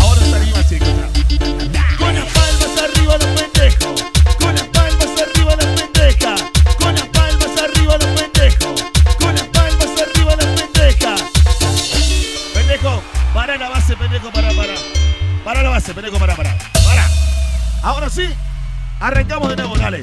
Ahora está arriba, chicos. Con las palmas arriba, los pendejos. Con las palmas arriba, los pendejos. Con las palmas arriba, los pendejos. Con las palmas arriba, los pendejos. Pendejo, para la base, pendejo, para, para. Para la base, pendejo, para, para. Para. Ahora sí, arrancamos de nuevo, dale.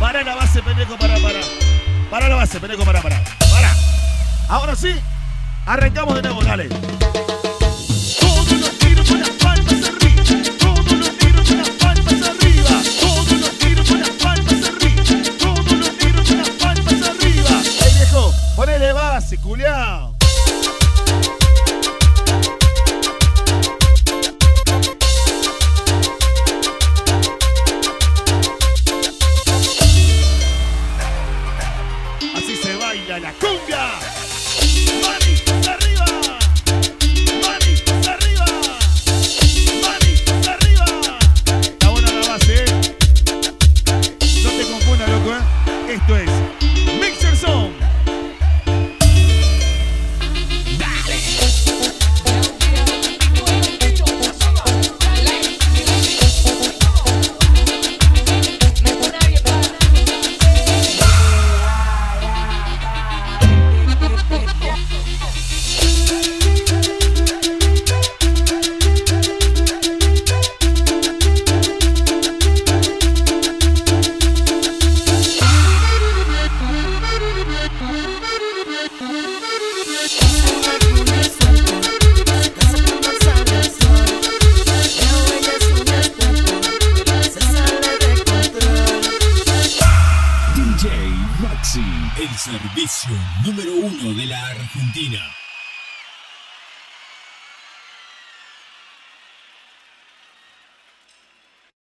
Para la base, pendejo, para, para. Para la base, pendejo, para, para. Para. Ahora sí, arrancamos de nuevo, dale. ¡Cumpia! ¡Vanistas arriba! ¡Vanistas arriba! ¡Vanistas arriba! La bola base. ¿eh? No te confunda, loco, ¿eh? Esto es... DJ Maxi, el servicio número uno de la Argentina.